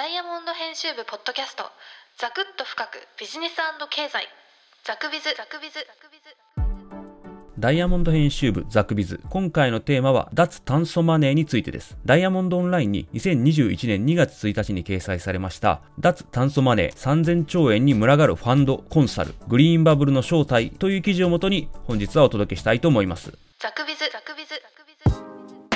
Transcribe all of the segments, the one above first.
ダイヤモンド編集部ポッドキャスト。ザクッと深くビジネス経済。ザクビズ。ザクビズ。ザクビズダイヤモンド編集部ザクビズ。今回のテーマは脱炭素マネーについてです。ダイヤモンドオンラインに2021年2月1日に掲載されました。脱炭素マネー3000兆円に群がるファンドコンサルグリーンバブルの正体という記事をもとに本日はお届けしたいと思います。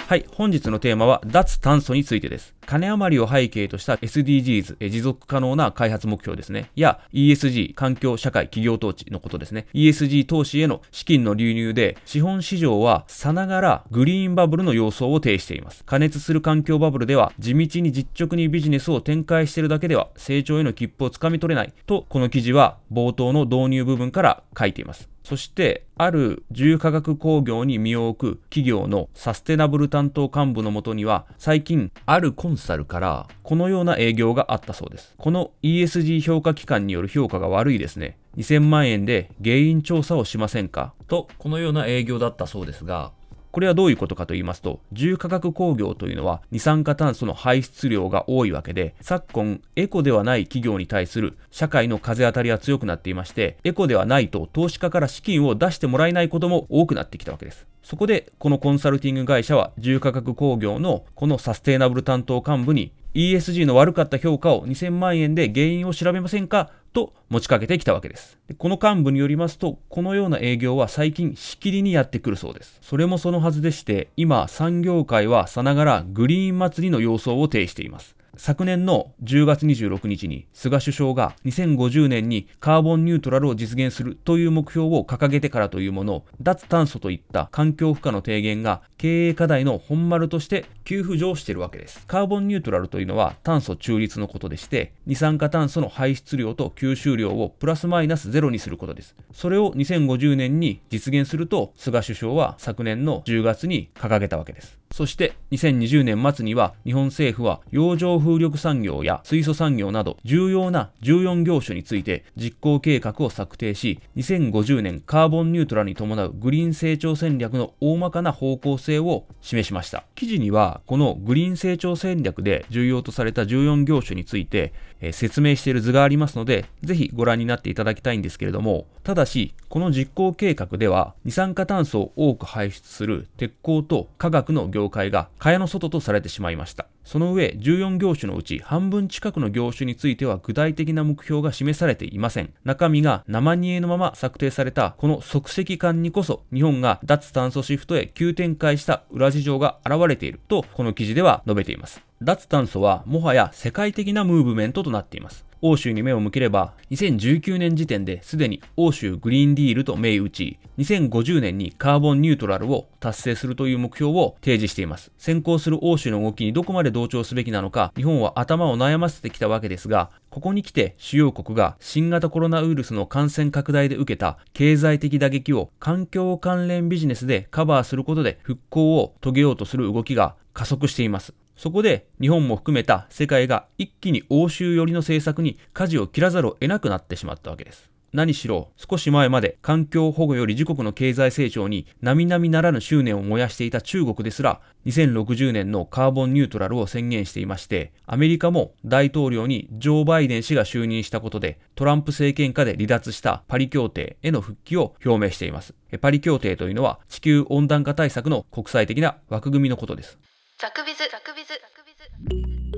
はい、本日のテーマは脱炭素についてです。金余りを背景とした SDGs、持続可能な開発目標ですね。や ESG、環境、社会、企業統治のことですね。ESG 投資への資金の流入で、資本市場はさながらグリーンバブルの様相を呈しています。加熱する環境バブルでは、地道に実直にビジネスを展開しているだけでは、成長への切符をつかみ取れない。と、この記事は冒頭の導入部分から書いています。そして、ある重化学工業に身を置く企業のサステナブル担当幹部のもとには、最近、あるコンサルからこのような営業があったそうです。この ESG 評価機関による評価が悪いですね。2000万円で原因調査をしませんか？と、このような営業だったそうですが、これはどういうことかと言いますと、重化学工業というのは二酸化炭素の排出量が多いわけで、昨今エコではない企業に対する社会の風当たりは強くなっていまして、エコではないと投資家から資金を出してもらえないことも多くなってきたわけです。そこで、このコンサルティング会社は重化学工業のこのサステイナブル担当幹部に ESG の悪かった評価を2000万円で原因を調べませんか？と持ちかけてきたわけです。でこの幹部によりますと、このような営業は最近しきりにやってくるそうです。それもそのはずでして、今産業界はさながらグリーン祭りの様相を呈しています。昨年の10月26日に菅首相が2050年にカーボンニュートラルを実現するという目標を掲げてからというもの、脱炭素といった環境負荷の低減が経営課題の本丸として急浮上しているわけです。カーボンニュートラルというのは炭素中立のことでして、二酸化炭素の排出量と吸収量をプラスマイナスゼロにすることです。それを2050年に実現すると、菅首相は昨年の10月に掲げたわけです。そして2020年末には日本政府は洋上風力産業や水素産業など重要な14業種について実行計画を策定し2050年カーボンニュートラルに伴うグリーン成長戦略の大まかな方向性を示しました。記事にはこのグリーン成長戦略で重要とされた14業種について、説明している図がありますのでぜひご覧になっていただきたいんですけれどもただしこの実行計画では二酸化炭素を多く排出する鉄鋼と化学の業界が蚊帳の外とされてしまいました。その上、14業種のうち半分近くの業種については具体的な目標が示されていません。中身が生煮えのまま策定されたこの即席感にこそ日本が脱炭素シフトへ急展開した裏事情が現れているとこの記事では述べています。脱炭素はもはや世界的なムーブメントとなっています。欧州に目を向ければ、2019年時点ですでに欧州グリーンディールと銘打ち、2050年にカーボンニュートラルを達成するという目標を提示しています。先行する欧州の動きにどこまで同調すべきなのか、日本は頭を悩ませてきたわけですが、ここに来て主要国が新型コロナウイルスの感染拡大で受けた経済的打撃を環境関連ビジネスでカバーすることで復興を遂げようとする動きが加速しています。そこで日本も含めた世界が一気に欧州寄りの政策に舵を切らざるを得なくなってしまったわけです。何しろ少し前まで環境保護より自国の経済成長に並々ならぬ執念を燃やしていた中国ですら2060年のカーボンニュートラルを宣言していましてアメリカも大統領にジョー・バイデン氏が就任したことでトランプ政権下で離脱したパリ協定への復帰を表明しています。パリ協定というのは地球温暖化対策の国際的な枠組みのことです。ザクビズ、ザクビズ、ザクビ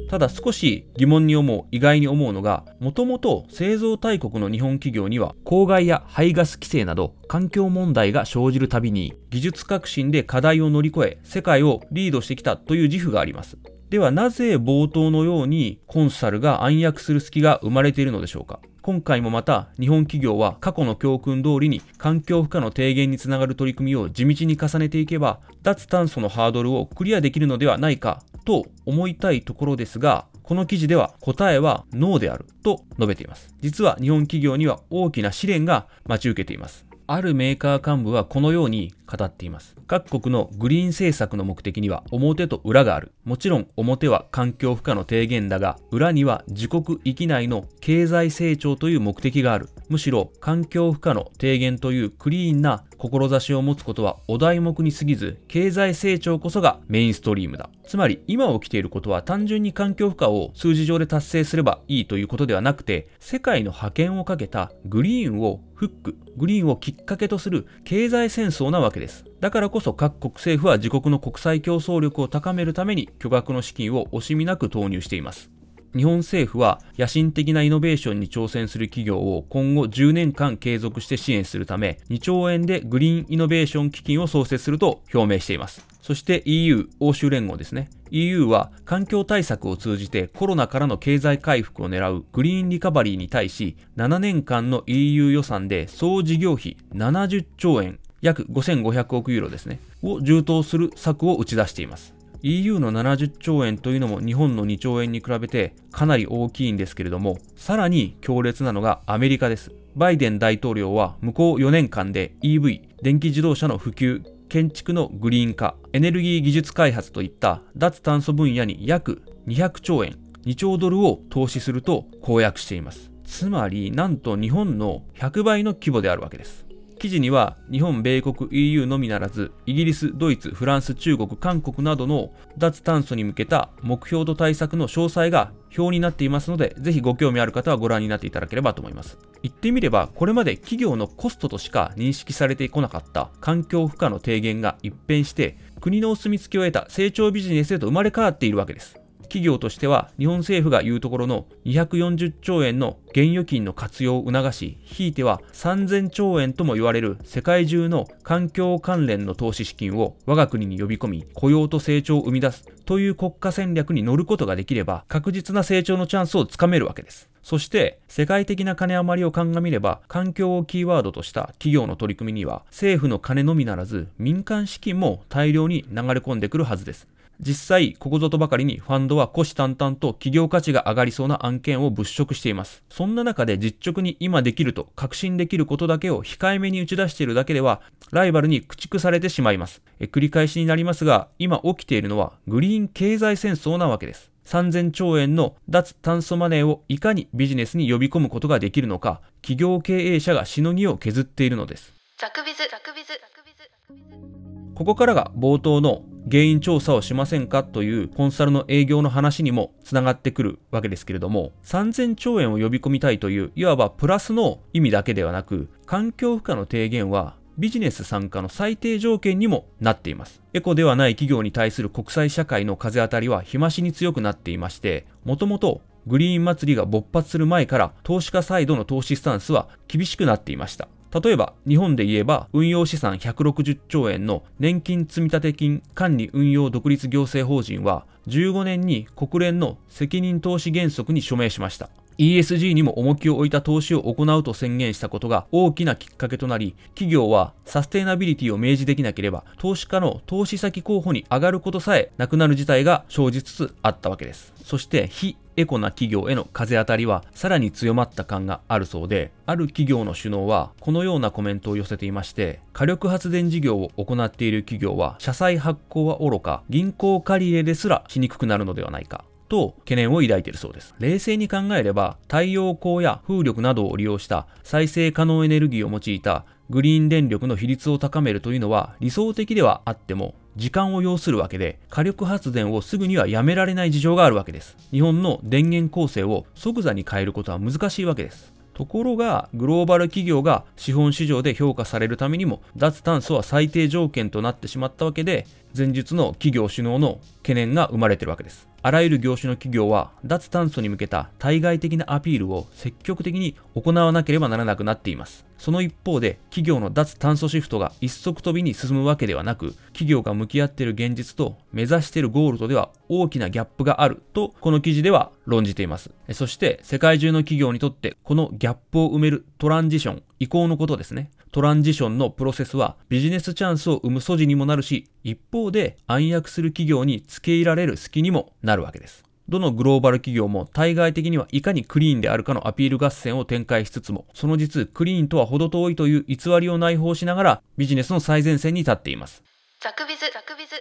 ズ。ただ少し疑問に思う、意外に思うのが、もともと製造大国の日本企業には、公害や排ガス規制など環境問題が生じるたびに、技術革新で課題を乗り越え、世界をリードしてきたという自負があります。ではなぜ冒頭のようにコンサルが暗躍する隙が生まれているのでしょうか？今回もまた日本企業は過去の教訓通りに環境負荷の低減につながる取り組みを地道に重ねていけば脱炭素のハードルをクリアできるのではないかと思いたいところですがこの記事では答えはノーであると述べています。実は日本企業には大きな試練が待ち受けています。あるメーカー幹部はこのように語っています。各国のグリーン政策の目的には表と裏がある。もちろん表は環境負荷の低減だが、裏には自国域内の経済成長という目的がある。むしろ環境負荷の低減というクリーンな志を持つことはお題目に過ぎず、経済成長こそがメインストリームだ。つまり今起きていることは単純に環境負荷を数字上で達成すればいいということではなくて、世界の覇権をかけたグリーンをフック、グリーンをきっかけとする経済戦争なわけです。だからこそ各国政府は自国の国際競争力を高めるために巨額の資金を惜しみなく投入しています。日本政府は野心的なイノベーションに挑戦する企業を今後10年間継続して支援するため2兆円でグリーンイノベーション基金を創設すると表明しています。そして EU、欧州連合ですね。EU は環境対策を通じてコロナからの経済回復を狙うグリーンリカバリーに対し7年間の EU 予算で総事業費70兆円約5500億ユーロですね、を充当する策を打ち出しています。EU の70兆円というのも日本の2兆円に比べてかなり大きいんですけれども、さらに強烈なのがアメリカです。バイデン大統領は向こう4年間で EV、電気自動車の普及、建築のグリーン化、エネルギー技術開発といった脱炭素分野に約200兆円、2兆ドルを投資すると公約しています。つまり、なんと日本の100倍の規模であるわけです。記事には日本、米国、EU のみならずイギリス、ドイツ、フランス、中国、韓国などの脱炭素に向けた目標と対策の詳細が表になっていますのでぜひご興味ある方はご覧になっていただければと思います。言ってみればこれまで企業のコストとしか認識されてこなかった環境負荷の低減が一変して国のお墨付きを得た成長ビジネスへと生まれ変わっているわけです。企業としては日本政府が言うところの240兆円の現預金の活用を促し、ひいては3000兆円とも言われる世界中の環境関連の投資資金を我が国に呼び込み、雇用と成長を生み出すという国家戦略に乗ることができれば、確実な成長のチャンスをつかめるわけです。そして、世界的な金余りを鑑みれば、環境をキーワードとした企業の取り組みには、政府の金のみならず、民間資金も大量に流れ込んでくるはずです。実際、ここぞとばかりにファンドは虎視眈々と企業価値が上がりそうな案件を物色しています。そんな中で実直に今できると確信できることだけを控えめに打ち出しているだけでは、ライバルに駆逐されてしまいます。え繰り返しになりますが、今起きているのはグリーン経済戦争なわけです。3000兆円の脱炭素マネーをいかにビジネスに呼び込むことができるのか、企業経営者がしのぎを削っているのです。ザクビズ、ザクビズ、ザクビズ。ここからが冒頭の原因調査をしませんかというコンサルの営業の話にもつながってくるわけですけれども、3000兆円を呼び込みたいという、いわばプラスの意味だけではなく、環境負荷の低減はビジネス参加の最低条件にもなっています。エコではない企業に対する国際社会の風当たりは日増しに強くなっていまして、もともとグリーン祭りが勃発する前から投資家サイドの投資スタンスは厳しくなっていました。例えば、日本で言えば、運用資産160兆円の年金積立金管理運用独立行政法人は、15年に国連の責任投資原則に署名しました。ESG にも重きを置いた投資を行うと宣言したことが大きなきっかけとなり、企業はサステイナビリティを明示できなければ、投資家の投資先候補に上がることさえなくなる事態が生じつつあったわけです。そして、非エコな企業への風当たりはさらに強まった感があるそうで、ある企業の首脳はこのようなコメントを寄せていまして、火力発電事業を行っている企業は社債発行は愚か、銀行借り入れですらしにくくなるのではないか。と懸念を抱いているそうです。冷静に考えれば、太陽光や風力などを利用した再生可能エネルギーを用いたグリーン電力の比率を高めるというのは理想的ではあっても時間を要するわけで、火力発電をすぐにはやめられない事情があるわけです。日本の電源構成を即座に変えることは難しいわけです。ところが、グローバル企業が資本市場で評価されるためにも、脱炭素は最低条件となってしまったわけで、前述の企業首脳の懸念が生まれてるわけです。あらゆる業種の企業は脱炭素に向けた対外的なアピールを積極的に行わなければならなくなっています。その一方で企業の脱炭素シフトが一足飛びに進むわけではなく、企業が向き合っている現実と目指しているゴールとでは大きなギャップがあるとこの記事では論じています。そして世界中の企業にとってこのギャップを埋めるトランジション、移行のことですね。トランジションのプロセスはビジネスチャンスを生む素地にもなるし、一方で暗躍する企業に付け入られる隙にもなるわけです。どのグローバル企業も対外的にはいかにクリーンであるかのアピール合戦を展開しつつも、その実クリーンとは程遠いという偽りを内包しながらビジネスの最前線に立っています。ザクビズ、ザクビズ。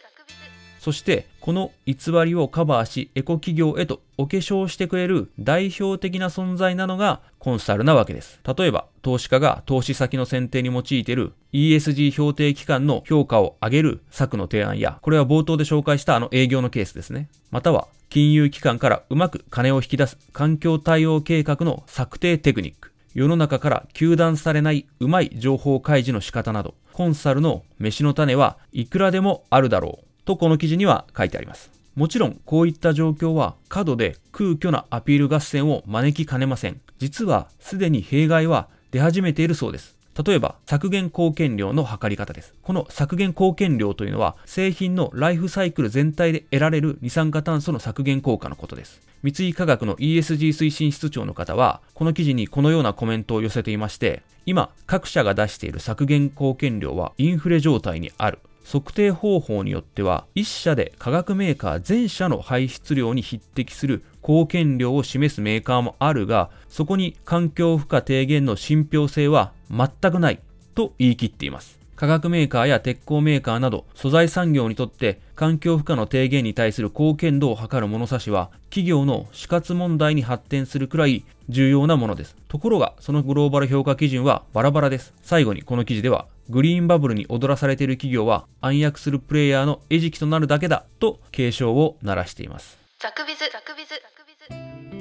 そしてこの偽りをカバーしエコ企業へとお化粧してくれる代表的な存在なのがコンサルなわけです。例えば投資家が投資先の選定に用いている ESG 評定機関の評価を上げる策の提案や、これは冒頭で紹介したあの営業のケースですね。または金融機関からうまく金を引き出す環境対応計画の策定テクニック。世の中から糾弾されないうまい情報開示の仕方など、コンサルの飯の種はいくらでもあるだろうとこの記事には書いてあります。もちろんこういった状況は過度で空虚なアピール合戦を招きかねません。実はすでに弊害は出始めているそうです。例えば、削減貢献量の測り方です。この削減貢献量というのは、製品のライフサイクル全体で得られる二酸化炭素の削減効果のことです。三井化学の ESG 推進室長の方は、この記事にこのようなコメントを寄せていまして、今、各社が出している削減貢献量はインフレ状態にある。測定方法によっては、1社で化学メーカー全社の排出量に匹敵する貢献量を示すメーカーもあるが、そこに環境負荷低減の信憑性は全くないと言い切っています。化学メーカーや鉄鋼メーカーなど素材産業にとって環境負荷の低減に対する貢献度を測る物差しは企業の死活問題に発展するくらい重要なものです。ところがそのグローバル評価基準はバラバラです。最後にこの記事ではグリーンバブルに踊らされている企業は暗躍するプレイヤーの餌食となるだけだと警鐘を鳴らしています。ザクビズザクビズ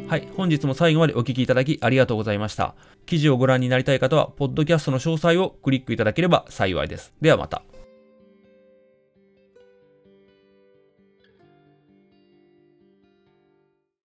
はい、本日も最後までお聞きいただきありがとうございました。記事をご覧になりたい方は、ポッドキャストの詳細をクリックいただければ幸いです。ではまた。